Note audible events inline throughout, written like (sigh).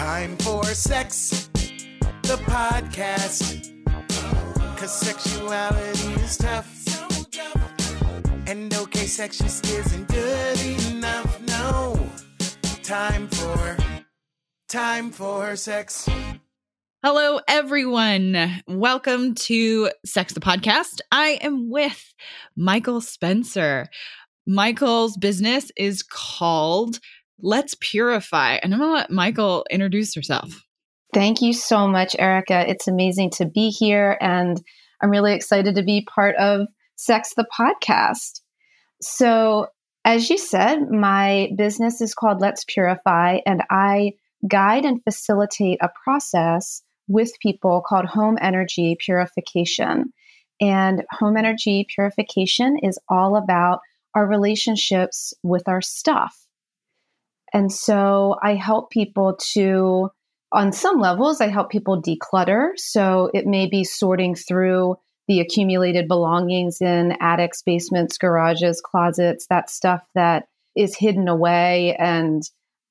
Time for sex, the podcast. Cause sexuality is tough. And okay, sex just isn't good enough. No. Time for, time for sex. Hello, everyone. Welcome to Sex the Podcast. I am with Michael Spencer. Michael's business is called Let's Purify. And I'm going to let Michael introduce herself. Thank you so much, Erica. It's amazing to be here. And I'm really excited to be part of Sex the Podcast. So, as you said, my business is called Let's Purify, and I guide and facilitate a process with people called home energy purification. And home energy purification is all about our relationships with our stuff. And so I help people to, on some levels, I help people declutter. So it may be sorting through the accumulated belongings in attics, basements, garages, closets, that stuff that is hidden away and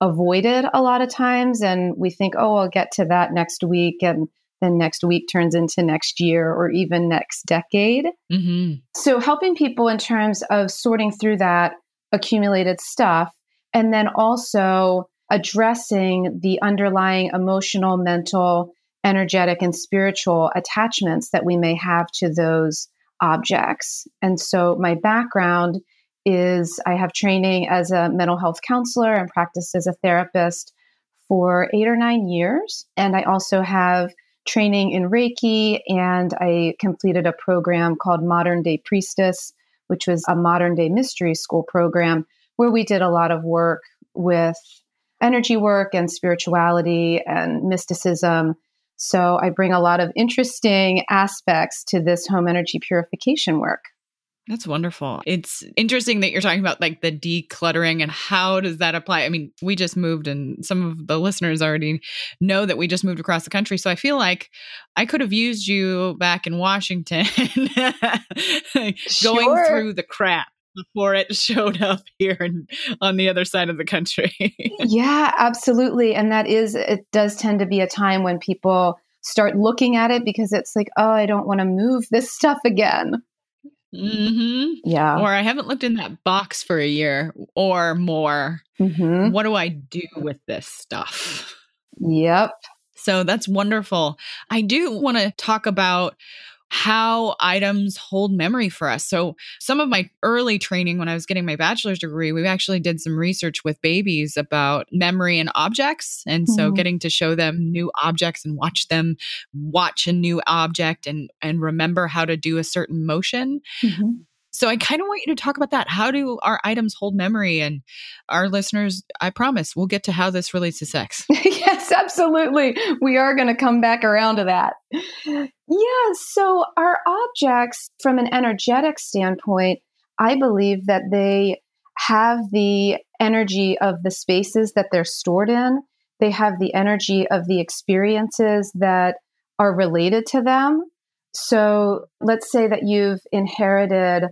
avoided a lot of times. And we think, oh, I'll get to that next week. And then next week turns into next year or even next decade. Mm-hmm. So, helping people in terms of sorting through that accumulated stuff and then also addressing the underlying emotional, mental, energetic, and spiritual attachments that we may have to those objects. And so, my background is I have training as a mental health counselor and practiced as a therapist for eight or nine years. And I also have training in Reiki, and I completed a program called Modern Day Priestess, which was a modern day mystery school program where we did a lot of work with energy work and spirituality and mysticism. So I bring a lot of interesting aspects to this home energy purification work. That's wonderful. It's interesting that you're talking about like the decluttering and how does that apply? I mean, we just moved and some of the listeners already know that we just moved across the country. So I feel like I could have used you back in Washington (laughs) going sure. through the crap before it (laughs) showed up here and on the other side of the country. (laughs) yeah, absolutely. And that is, it does tend to be a time when people start looking at it because it's like, oh, I don't want to move this (laughs) stuff again. Mm-hmm. Yeah. Or I haven't looked in that box for a year or more. Mm-hmm. What do I do with this stuff? Yep. So that's wonderful. I do want to talk about how items hold memory for us. So, some of my early training when I was getting my bachelor's degree, we actually did some research with babies about memory and objects. And so, mm-hmm. getting to show them new objects and watch them watch a new object and, and remember how to do a certain motion. Mm-hmm. So I kind of want you to talk about that. How do our items hold memory? And our listeners, I promise, we'll get to how this relates to sex. (laughs) yes, absolutely. We are going to come back around to that. Yeah. So our objects, from an energetic standpoint, I believe that they have the energy of the spaces that they're stored in. They have the energy of the experiences that are related to them. So let's say that you've inherited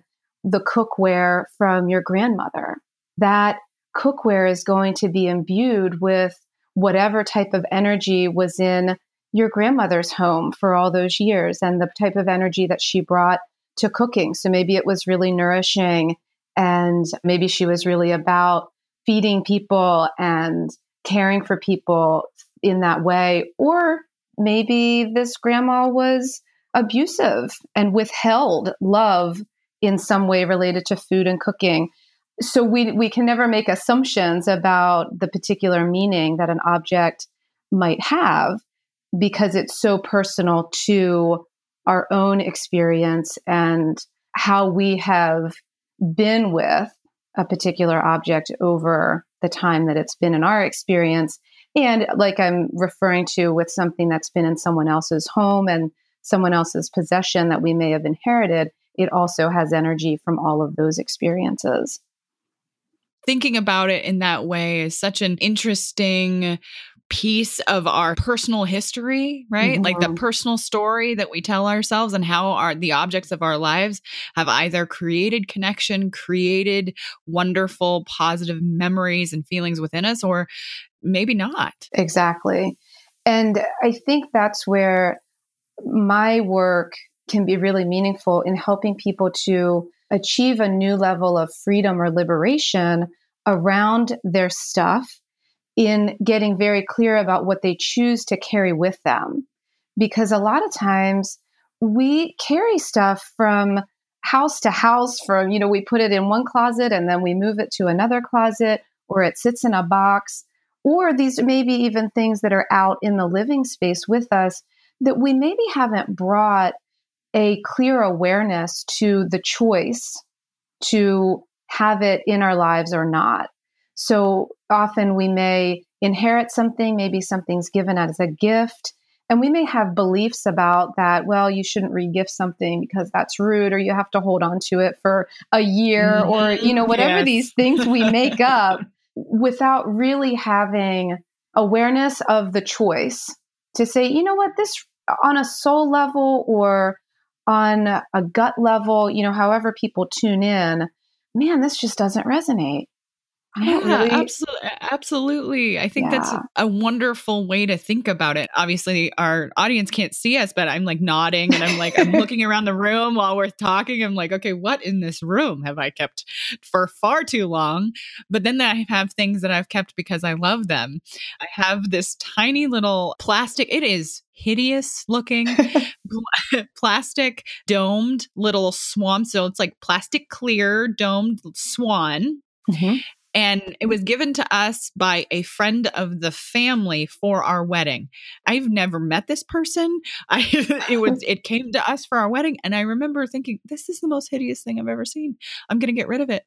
the cookware from your grandmother. That cookware is going to be imbued with whatever type of energy was in your grandmother's home for all those years and the type of energy that she brought to cooking. So maybe it was really nourishing and maybe she was really about feeding people and caring for people in that way. Or maybe this grandma was abusive and withheld love in some way related to food and cooking. So we we can never make assumptions about the particular meaning that an object might have because it's so personal to our own experience and how we have been with a particular object over the time that it's been in our experience and like I'm referring to with something that's been in someone else's home and someone else's possession that we may have inherited it also has energy from all of those experiences. Thinking about it in that way is such an interesting piece of our personal history, right? Mm-hmm. Like the mm-hmm. personal story that we tell ourselves and how our the objects of our lives have either created connection, created wonderful positive memories and feelings within us or maybe not. Exactly. And I think that's where my work can be really meaningful in helping people to achieve a new level of freedom or liberation around their stuff in getting very clear about what they choose to carry with them. Because a lot of times we carry stuff from house to house, from, you know, we put it in one closet and then we move it to another closet, or it sits in a box, or these maybe even things that are out in the living space with us that we maybe haven't brought a clear awareness to the choice to have it in our lives or not. So often we may inherit something, maybe something's given as a gift, and we may have beliefs about that. Well, you shouldn't regift something because that's rude, or you have to hold on to it for a year, mm-hmm. or, you know, whatever yes. these things we make (laughs) up without really having awareness of the choice to say, you know what, this on a soul level or on a gut level, you know, however people tune in, man, this just doesn't resonate yeah, really... absolutely. Absolutely. I think yeah. that's a wonderful way to think about it. Obviously, our audience can't see us, but I'm like nodding and I'm like, I'm (laughs) looking around the room while we're talking. I'm like, okay, what in this room have I kept for far too long? But then I have things that I've kept because I love them. I have this tiny little plastic, it is hideous looking (laughs) (laughs) plastic domed little swan. So it's like plastic clear domed swan. Mm-hmm and it was given to us by a friend of the family for our wedding. I've never met this person. (laughs) I it was it came to us for our wedding and I remember thinking this is the most hideous thing I've ever seen. I'm going to get rid of it.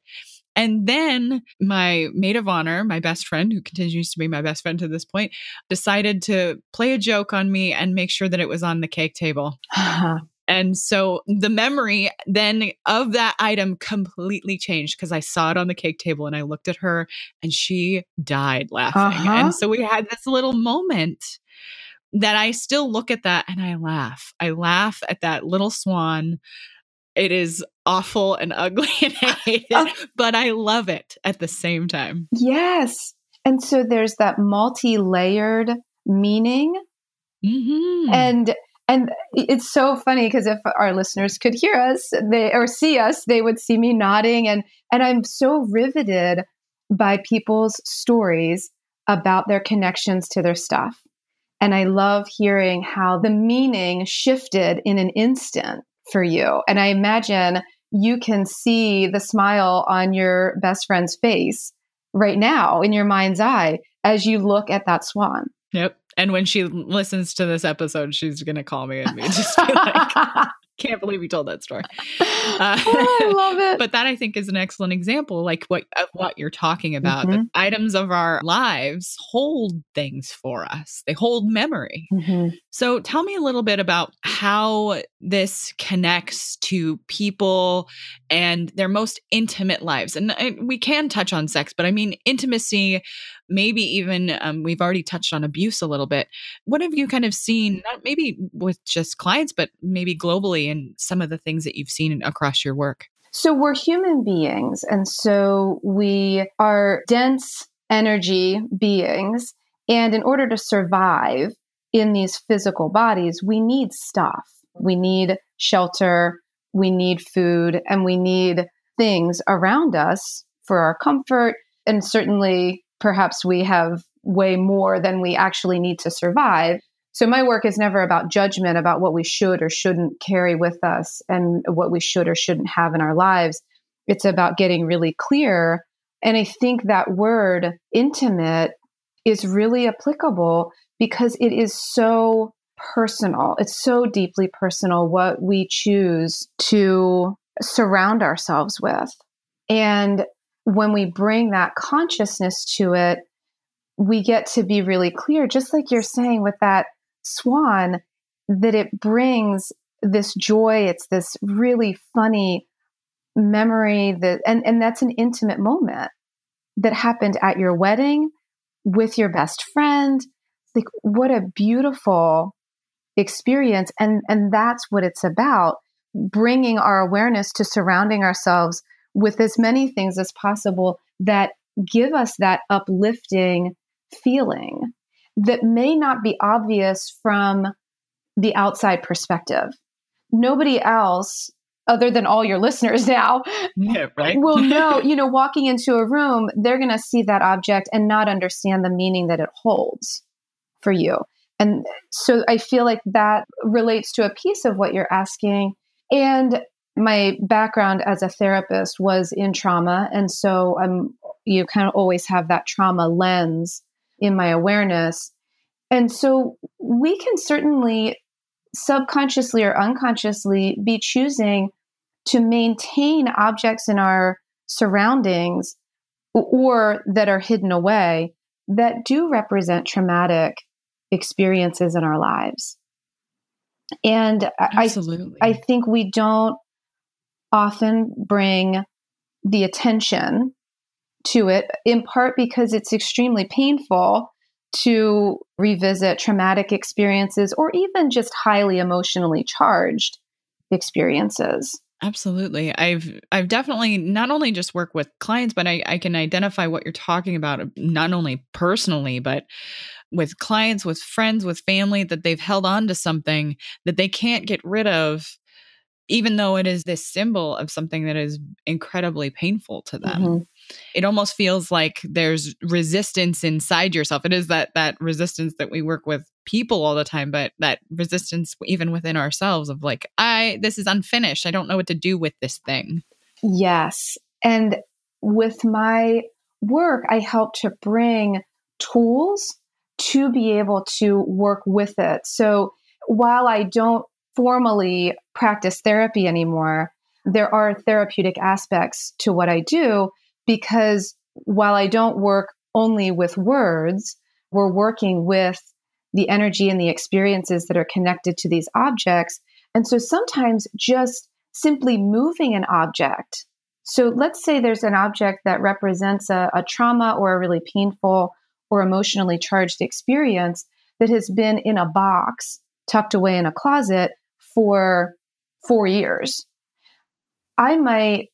And then my maid of honor, my best friend, who continues to be my best friend to this point, decided to play a joke on me and make sure that it was on the cake table. Uh-huh. And so the memory then of that item completely changed because I saw it on the cake table and I looked at her and she died laughing. Uh-huh. And so we had this little moment that I still look at that and I laugh. I laugh at that little swan. It is awful and (laughs) ugly and I (laughs) hate it, uh, but I love it at the same time. Yes. And so there's that multi layered meaning. Mm-hmm. And and it's so funny because if our listeners could hear us they or see us they would see me nodding. And and i'm so riveted by people's stories about their connections to their stuff. And i love hearing how the meaning shifted in an instant for you. And i imagine you can see the smile on your best friend's face right now in your mind's eye as you look at that swan. Yep and when she listens to this episode, she's to call me and me just be like, (laughs) can't believe you told that story. (laughs) Uh, oh, I love it. But that I think is an excellent example, like what of what you're talking about. Mm-hmm. The items of our lives hold things for us. They hold memory. Mm-hmm. So tell me a little bit about how this connects to people and their most intimate lives. And, and we can touch on sex, but I mean intimacy maybe even um, we've already touched on abuse a little bit. What have you kind of seen, not maybe with just clients, but maybe globally and some of the things that you've seen across your work? So we're human beings. And so we are dense energy beings. And in order to survive in these physical bodies, we need stuff. We need shelter, we need food, and we need things around us for our comfort and certainly perhaps we have way more than we actually need to survive. So my work is never about judgment about what we should or shouldn't carry with us and what we should or shouldn't have in our lives. It's about getting really clear. And I think that word intimate is really applicable because it is so personal. It's so deeply personal what we choose to surround ourselves with. And when we bring that consciousness to it, we get to be really clear, just like you're saying with that swan, that it brings this joy. It's this really funny memory that, and, and that's an intimate moment that happened at your wedding with your best friend, like what a beautiful experience. And and that's what it's about bringing our awareness to surrounding ourselves with as many things as possible that give us that uplifting feeling that may not be obvious from the outside perspective. Nobody else other than all your listeners (laughs) now yeah, right? will (laughs) know, you know, walking into a room, they're going to see that object and not understand the meaning that it holds for you. And so I feel like that relates to a piece of what you're asking. And my background as a therapist was in trauma. And so I'm, you kind of always have that trauma lens in my awareness. And so we can certainly subconsciously or unconsciously be choosing to maintain objects in our surroundings or that are hidden away that do represent traumatic experiences in our lives. And Absolutely. I, I think we don't often bring the attention to it, in part because it's extremely painful to revisit traumatic experiences or even just highly emotionally charged experiences. Absolutely. I've I've definitely not only just worked with clients, but I, I can identify what you're talking about not only personally, but with clients, with friends, with family that they've held on to something that they can't get rid of even though it is this symbol of something that is incredibly painful to them. Mm-hmm. It almost feels like there's resistance inside yourself. It is that that resistance that we work with people all the time, but that resistance even within ourselves of like, I this is unfinished. I don't know what to do with this thing. Yes. And with my work, I help to bring tools to be able to work with it. So while I don't formally practice therapy anymore, there are therapeutic aspects to what I do because while I don't work only with words, we're working with the energy and the experiences that are connected to these objects. And so sometimes just simply moving an object. So let's say there's an object that represents a, a trauma or a really painful or emotionally charged experience that has been in a box tucked away in a closet for four years. I might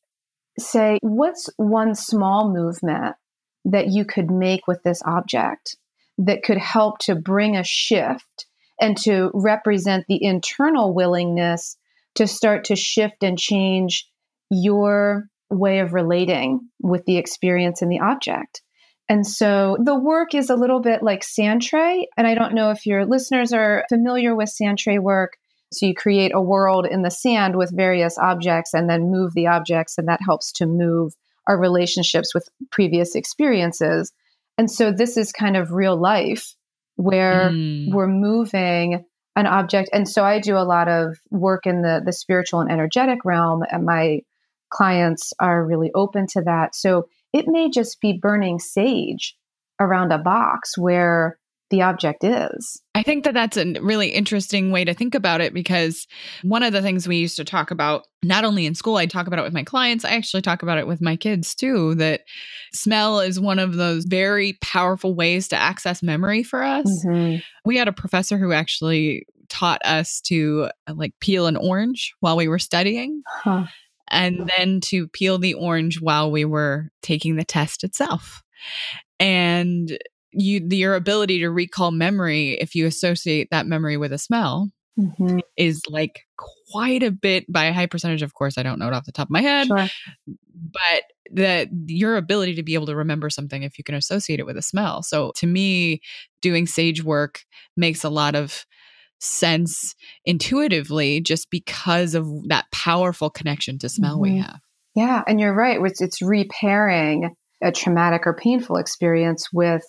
say, what's one small movement that you could make with this object that could help to bring a shift and to represent the internal willingness to start to shift and change your way of relating with the experience and the object? And so the work is a little bit like sand tray. And I don't know if your listeners are familiar with sand tray work. So you create a world in the sand with various objects and then move the objects, and that helps to move our relationships with previous experiences. And so this is kind of real life where mm. we're moving an object. And so I do a lot of work in the, the spiritual and energetic realm, and my clients are really open to that. So it may just be burning sage around a box where the object is. I think that that's a really interesting way to think about it because one of the things we used to talk about, not only in school, I talk about it with my clients, I actually talk about it with my kids too, that smell is one of those very powerful ways to access memory for us. Mm-hmm. We had a professor who actually taught us to uh, like peel an orange while we were studying. Huh. And then to peel the orange while we were taking the test itself. And you your ability to recall memory if you associate that memory with a smell mm-hmm. is like quite a bit by a high percentage of course i don't know it off the top of my head sure. but that your ability to be able to remember something if you can associate it with a smell so to me doing sage work makes a lot of sense intuitively just because of that powerful connection to smell mm-hmm. we have yeah and you're right it's, it's repairing a traumatic or painful experience with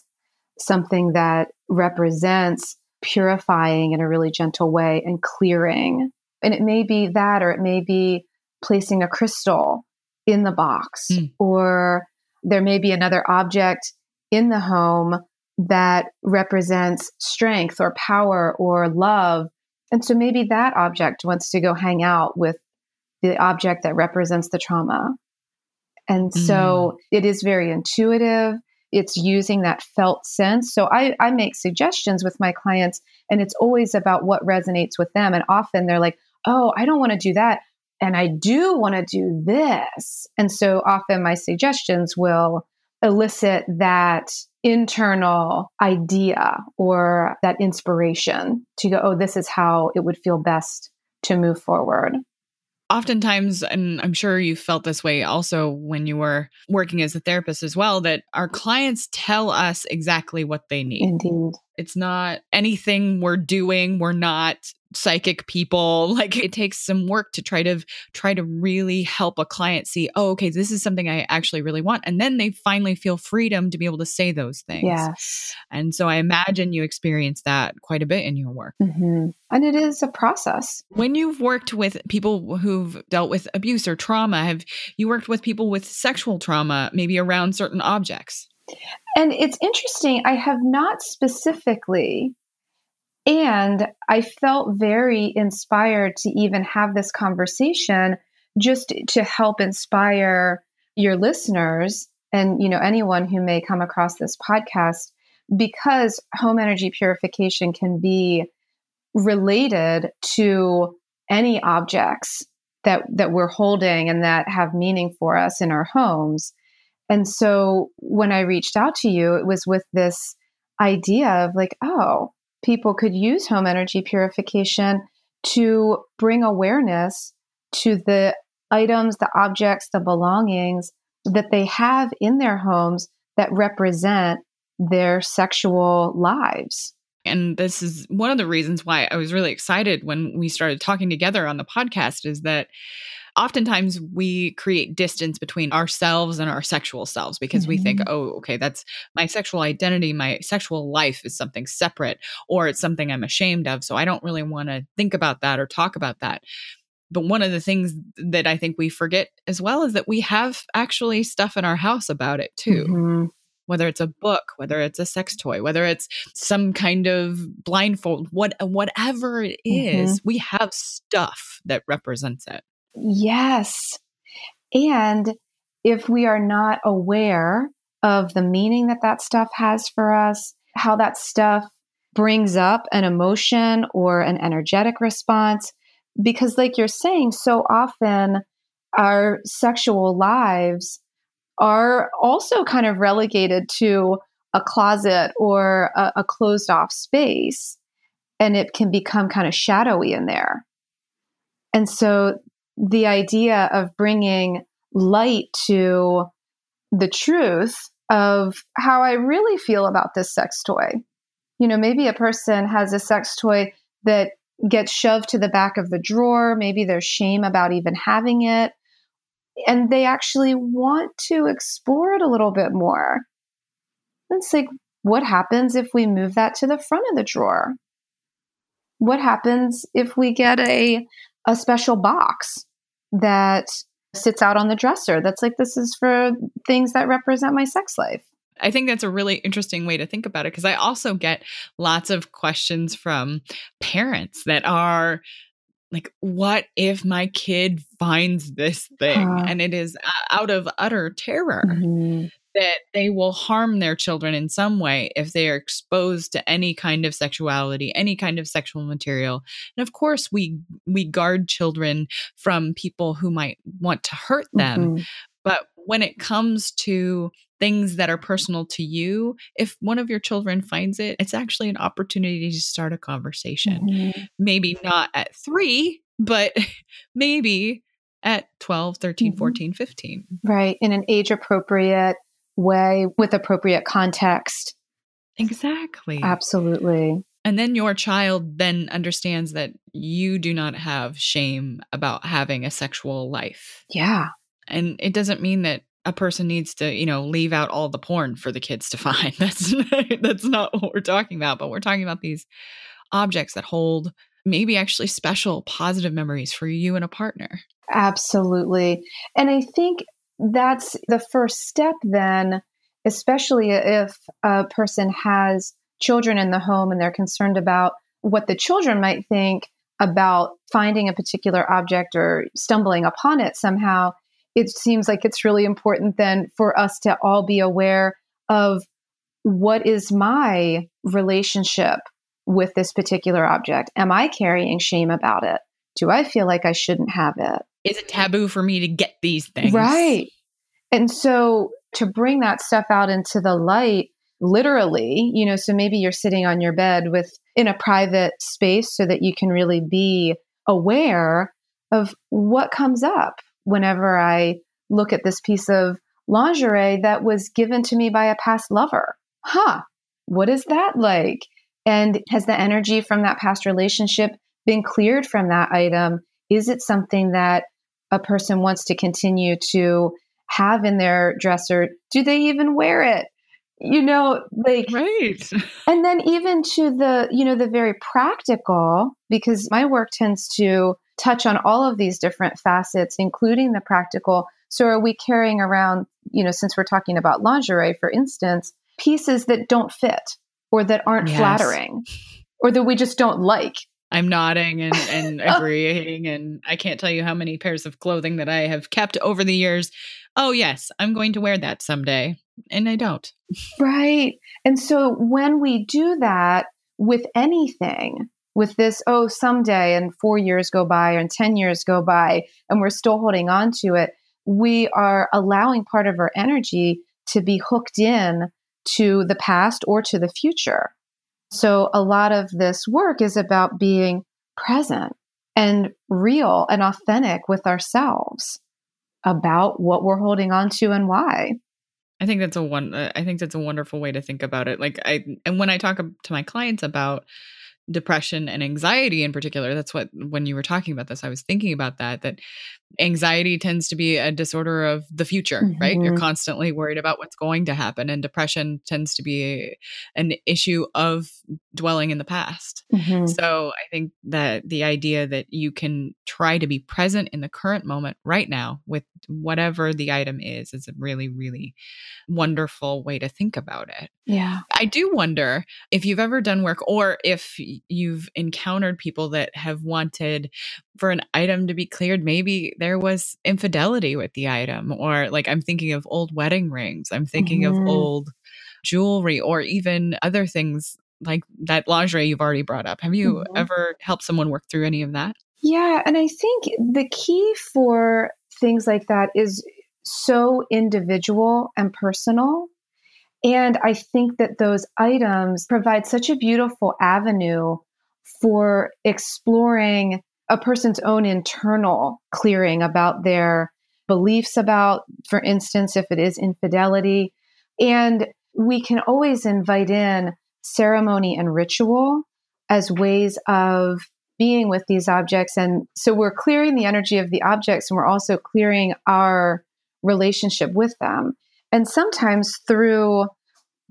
something that represents purifying in a really gentle way and clearing. And it may be that, or it may be placing a crystal in the box, mm. or there may be another object in the home that represents strength or power or love. And so maybe that object wants to go hang out with the object that represents the trauma. And mm. so it is very intuitive it's using that felt sense. So I, I make suggestions with my clients, and it's always about what resonates with them. And often they're like, oh, I don't want to do that. And I do want to do this. And so often my suggestions will elicit that internal idea or that inspiration to go, oh, this is how it would feel best to move forward oftentimes and i'm sure you felt this way also when you were working as a therapist as well that our clients tell us exactly what they need. Indeed. It's not anything we're doing we're not psychic people (laughs) like it takes some work to try to try to really help a client see oh okay this is something i actually really want and then they finally feel freedom to be able to say those things. Yes. And so i imagine you experience that quite a bit in your work. Mm-hmm. and it is a process. When you've worked with people who've dealt with abuse or trauma have you worked with people with sexual trauma maybe around certain objects? And it's interesting i have not specifically and I felt very inspired to even have this conversation just to help inspire your listeners and you know anyone who may come across this podcast because home energy purification can be related to any objects that that we're holding and that have meaning for us in our homes. And so when I reached out to you it was with this idea of like oh people could use home energy purification to bring awareness to the items, the objects, the belongings that they have in their homes that represent their sexual lives. And this is one of the reasons why I was really excited when we started talking together on the podcast is that oftentimes we create distance between ourselves and our sexual selves because mm-hmm. we think, mm-hmm. oh, okay, that's my sexual identity, my sexual life is something separate, or it's something I'm ashamed of. So I don't really want to think about that or talk about that. But one of the things that I think we forget as well is that we have actually stuff in our house about it too. Mm-hmm whether it's a book, whether it's a sex toy, whether it's some kind of blindfold, what whatever it is, mm-hmm. we have stuff that represents it. Yes. And if we are not aware of the meaning that that stuff has for us, how that stuff brings up an emotion or an energetic response, because, like you're saying, so often our sexual lives are also kind of relegated to a closet or a, a closed off space, and it can become kind of shadowy in there. And so the idea of bringing light to the truth of how I really feel about this sex toy. You know, maybe a person has a sex toy that gets shoved to the back of the drawer. Maybe there's shame about even having it. And they actually want to explore it a little bit more. It's like, what happens if we move that to the front of the drawer? What happens if we get a, a special box that sits out on the dresser. That's like, this is for things that represent my sex life. I think that's a really interesting way to think about it because I also get lots of questions from parents that are like, what if my kid finds this thing? Uh, and it is out of utter terror. Mm-hmm that they will harm their children in some way if they are exposed to any kind of sexuality any kind of sexual material and of course we we guard children from people who might want to hurt them mm-hmm. but when it comes to things that are personal to you if one of your children finds it it's actually an opportunity to start a conversation mm-hmm. maybe not at 3 but (laughs) maybe at 12 13 mm-hmm. 14 15 right in an age appropriate way with appropriate context. Exactly. Absolutely. And then your child then understands that you do not have shame about having a sexual life. Yeah. And it doesn't mean that a person needs to, you know, leave out all the porn for the kids to (laughs) find. That's that's not what we're talking about, but we're talking about these objects that hold maybe actually special positive memories for you and a partner. Absolutely. And I think that's the first step then especially if a person has children in the home and they're concerned about what the children might think about finding a particular object or stumbling upon it somehow it seems like it's really important then for us to all be aware of what is my relationship with this particular object? Am I carrying shame about it? Do I feel like I shouldn't have it? Is it taboo for me to get these things? Right. And so to bring that stuff out into the light, literally, you know, so maybe you're sitting on your bed with in a private space so that you can really be aware of what comes up whenever I look at this piece of lingerie that was given to me by a past lover. Huh, what is that like? And has the energy from that past relationship been cleared from that item? Is it something that a person wants to continue to have in their dresser? Do they even wear it? You know, like right. (laughs) and then even to the, you know, the very practical, because my work tends to touch on all of these different facets, including the practical. So are we carrying around, you know, since we're talking about lingerie, for instance, pieces that don't fit or that aren't yes. flattering or that we just don't like? I'm nodding and, and (laughs) oh. agreeing. and I can't tell you how many pairs of clothing that I have kept over the years. Oh, yes, I'm going to wear that someday. And I don't. Right. And so when we do that with anything, with this, oh, someday, and four years go by and 10 years go by, and we're still holding on to it, we are allowing part of our energy to be hooked in to the past or to the future. So a lot of this work is about being present and real and authentic with ourselves about what we're holding on to and why. I think that's a one uh, I think that's a wonderful way to think about it. Like I and when I talk to my clients about depression and anxiety in particular that's what when you were talking about this i was thinking about that that anxiety tends to be a disorder of the future mm-hmm. right you're mm-hmm. constantly worried about what's going to happen and depression tends to be an issue of dwelling in the past mm-hmm. so i think that the idea that you can try to be present in the current moment right now with whatever the item is is a really really wonderful way to think about it yeah i do wonder if you've ever done work or if you've encountered people that have wanted for an item to be cleared maybe there was infidelity with the item or like i'm thinking of old wedding rings i'm thinking mm-hmm. of old jewelry or even other things like that lingerie you've already brought up have you mm-hmm. ever helped someone work through any of that yeah and i think the key for things like that is so individual and personal and I think that those items provide such a beautiful avenue for exploring a person's own internal clearing about their beliefs about, for instance, if it is infidelity. And we can always invite in ceremony and ritual as ways of being with these objects. And so we're clearing the energy of the objects and we're also clearing our relationship with them. And sometimes through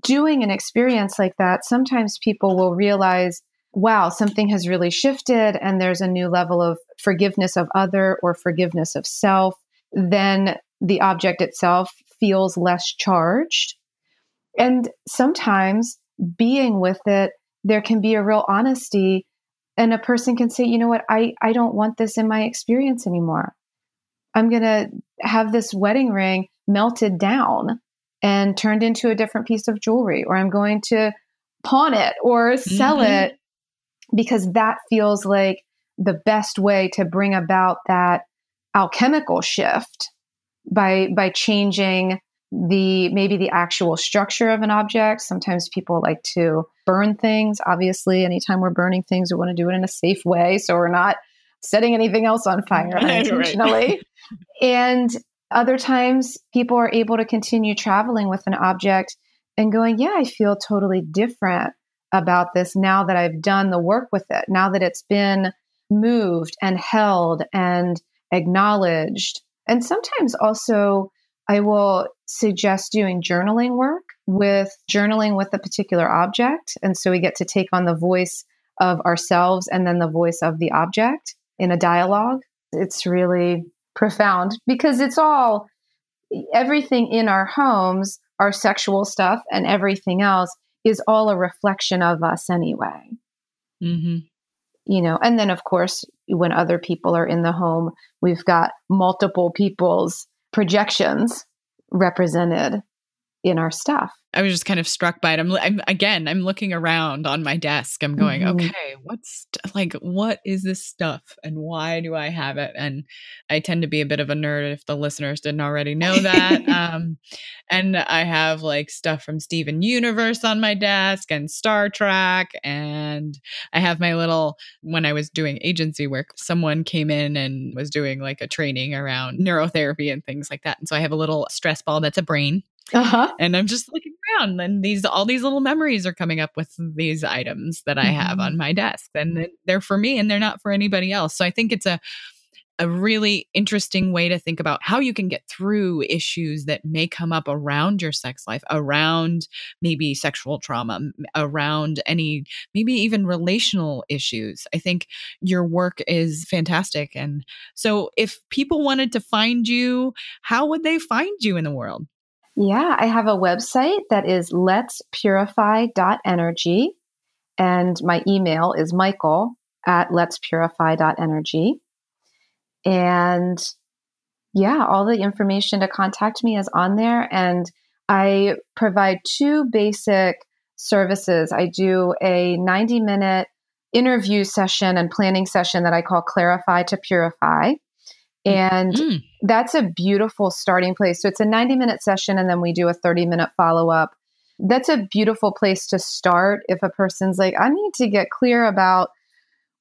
doing an experience like that, sometimes people will realize wow, something has really shifted and there's a new level of forgiveness of other or forgiveness of self, then the object itself feels less charged. And sometimes being with it, there can be a real honesty, and a person can say, you know what, I, I don't want this in my experience anymore. I'm going to have this wedding ring melted down and turned into a different piece of jewelry, or I'm going to pawn it or sell mm-hmm. it because that feels like the best way to bring about that alchemical shift by by changing the maybe the actual structure of an object. Sometimes people like to burn things. Obviously anytime we're burning things we want to do it in a safe way so we're not setting anything else on fire (laughs) unintentionally. And other times people are able to continue traveling with an object and going yeah i feel totally different about this now that I've done the work with it, now that it's been moved and held and acknowledged. And sometimes also, I will suggest doing journaling work with journaling with a particular object. And so we get to take on the voice of ourselves and then the voice of the object in a dialogue. It's really profound because it's all everything in our homes, our sexual stuff, and everything else is all a reflection of us anyway. Mm-hmm. You know, and then of course, when other people are in the home, we've got multiple people's projections represented in our stuff. I was just kind of struck by it. I'm, I'm again, I'm looking around on my desk. I'm going, mm-hmm. okay, what's like, what is this stuff and why do I have it? And I tend to be a bit of a nerd if the listeners didn't already know that. (laughs) um, and I have like stuff from Steven Universe on my desk and Star Trek. And I have my little, when I was doing agency work, someone came in and was doing like a training around neurotherapy and things like that. And so I have a little stress ball that's a brain uh-huh. And I'm just looking around and these all these little memories are coming up with these items that I have mm-hmm. on my desk and they're for me and they're not for anybody else. So I think it's a a really interesting way to think about how you can get through issues that may come up around your sex life, around maybe sexual trauma, around any, maybe even relational issues. I think your work is fantastic. And so, if people wanted to find you, how would they find you in the world? Yeah, I have a website that is let's And my email is michael at let's And yeah, all the information to contact me is on there. And I provide two basic services. I do a 90 minute interview session and planning session that I call Clarify to Purify. And mm. that's a beautiful starting place. So it's a 90 minute session, and then we do a 30 minute follow up. That's a beautiful place to start if a person's like, I need to get clear about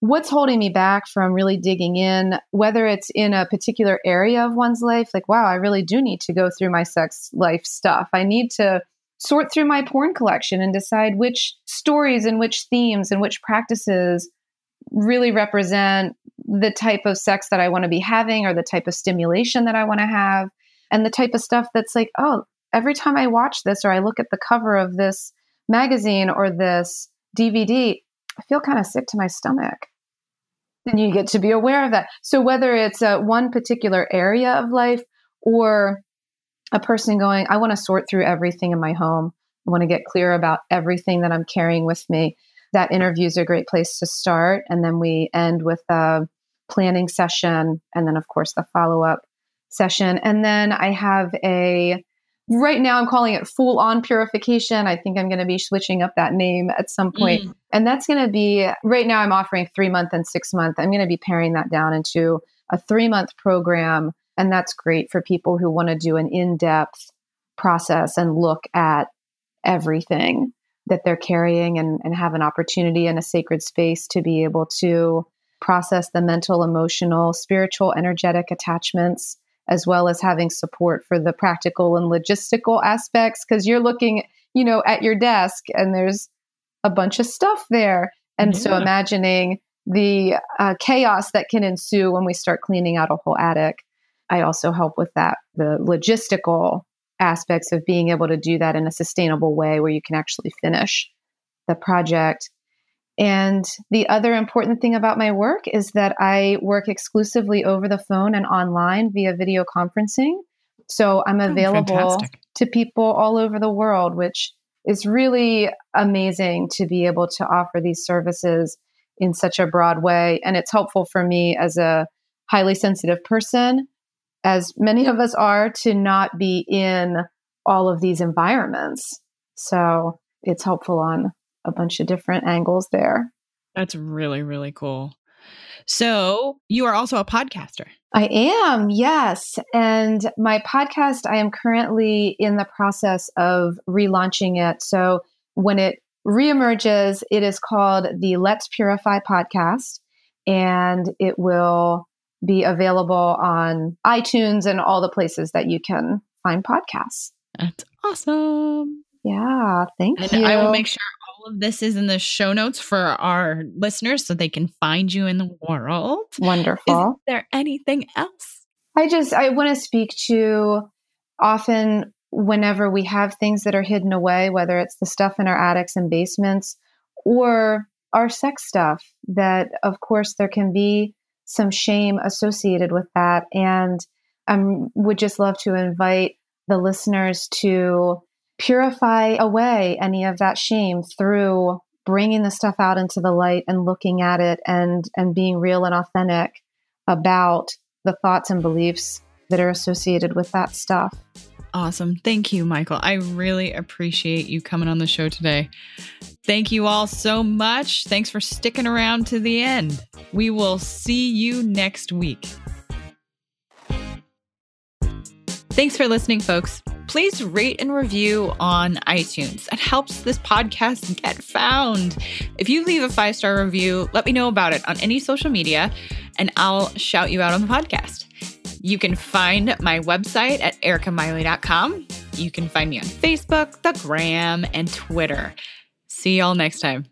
what's holding me back from really digging in, whether it's in a particular area of one's life, like, wow, I really do need to go through my sex life stuff. I need to sort through my porn collection and decide which stories and which themes and which practices really represent the type of sex that I want to be having or the type of stimulation that I want to have and the type of stuff that's like, oh, every time I watch this or I look at the cover of this magazine or this DVD, I feel kind of sick to my stomach. And you get to be aware of that. So whether it's uh, one particular area of life or a person going, I want to sort through everything in my home. I want to get clear about everything that I'm carrying with me that interview is a great place to start. And then we end with a planning session, and then, of course, the follow up session. And then I have a right now I'm calling it full on purification. I think I'm going to be switching up that name at some point. Mm. And that's going to be right now I'm offering 3 month and 6 month. I'm going to be paring that down into a 3 month program and that's great for people who want to do an in-depth process and look at everything that they're carrying and, and have an opportunity in a sacred space to be able to process the mental, emotional, spiritual, energetic attachments, as well as having support for the practical and logistical aspects. Because you're looking, you know, at your desk and there's a bunch of stuff there. And yeah. so imagining the uh, chaos that can ensue when we start cleaning out a whole attic. I also help with that, the logistical aspects of being able to do that in a sustainable way where you can actually finish the project. And the other important thing about my work is that I work exclusively over the phone and online via video conferencing. So I'm oh, available oh, to people all over the world, which is really amazing to be able to offer these services in such a broad way. And it's helpful for me as a highly sensitive person as many of us are, to not be in all of these environments. So it's helpful on a bunch of different angles there. That's really, really cool. So you are also a podcaster. I am, yes. And my podcast, I am currently in the process of relaunching it. So when it reemerges, it is called the Let's Purify podcast. And it will be available on iTunes and all the places that you can find podcasts. That's awesome. Yeah, thank and you. I will make sure all of this is in the show notes for our listeners so they can find you in the world. Wonderful. Is there anything else? I just I want to speak to often whenever we have things that are hidden away, whether it's the stuff in our attics and basements or our sex stuff, that of course there can be some shame associated with that. And I would just love to invite the listeners to purify away any of that shame through bringing the stuff out into the light and looking at it and and being real and authentic about the thoughts and beliefs that are associated with that stuff. Awesome. Thank you, Michael. I really appreciate you coming on the show today. Thank you all so much. Thanks for sticking around to the end. We will see you next week. Thanks for listening, folks. Please rate and review on iTunes. It helps this podcast get found. If you leave a five star review, let me know about it on any social media, and I'll shout you out on the podcast. You can find my website at ericamiley.com. You can find me on Facebook, the Gram, and Twitter. See y'all next time.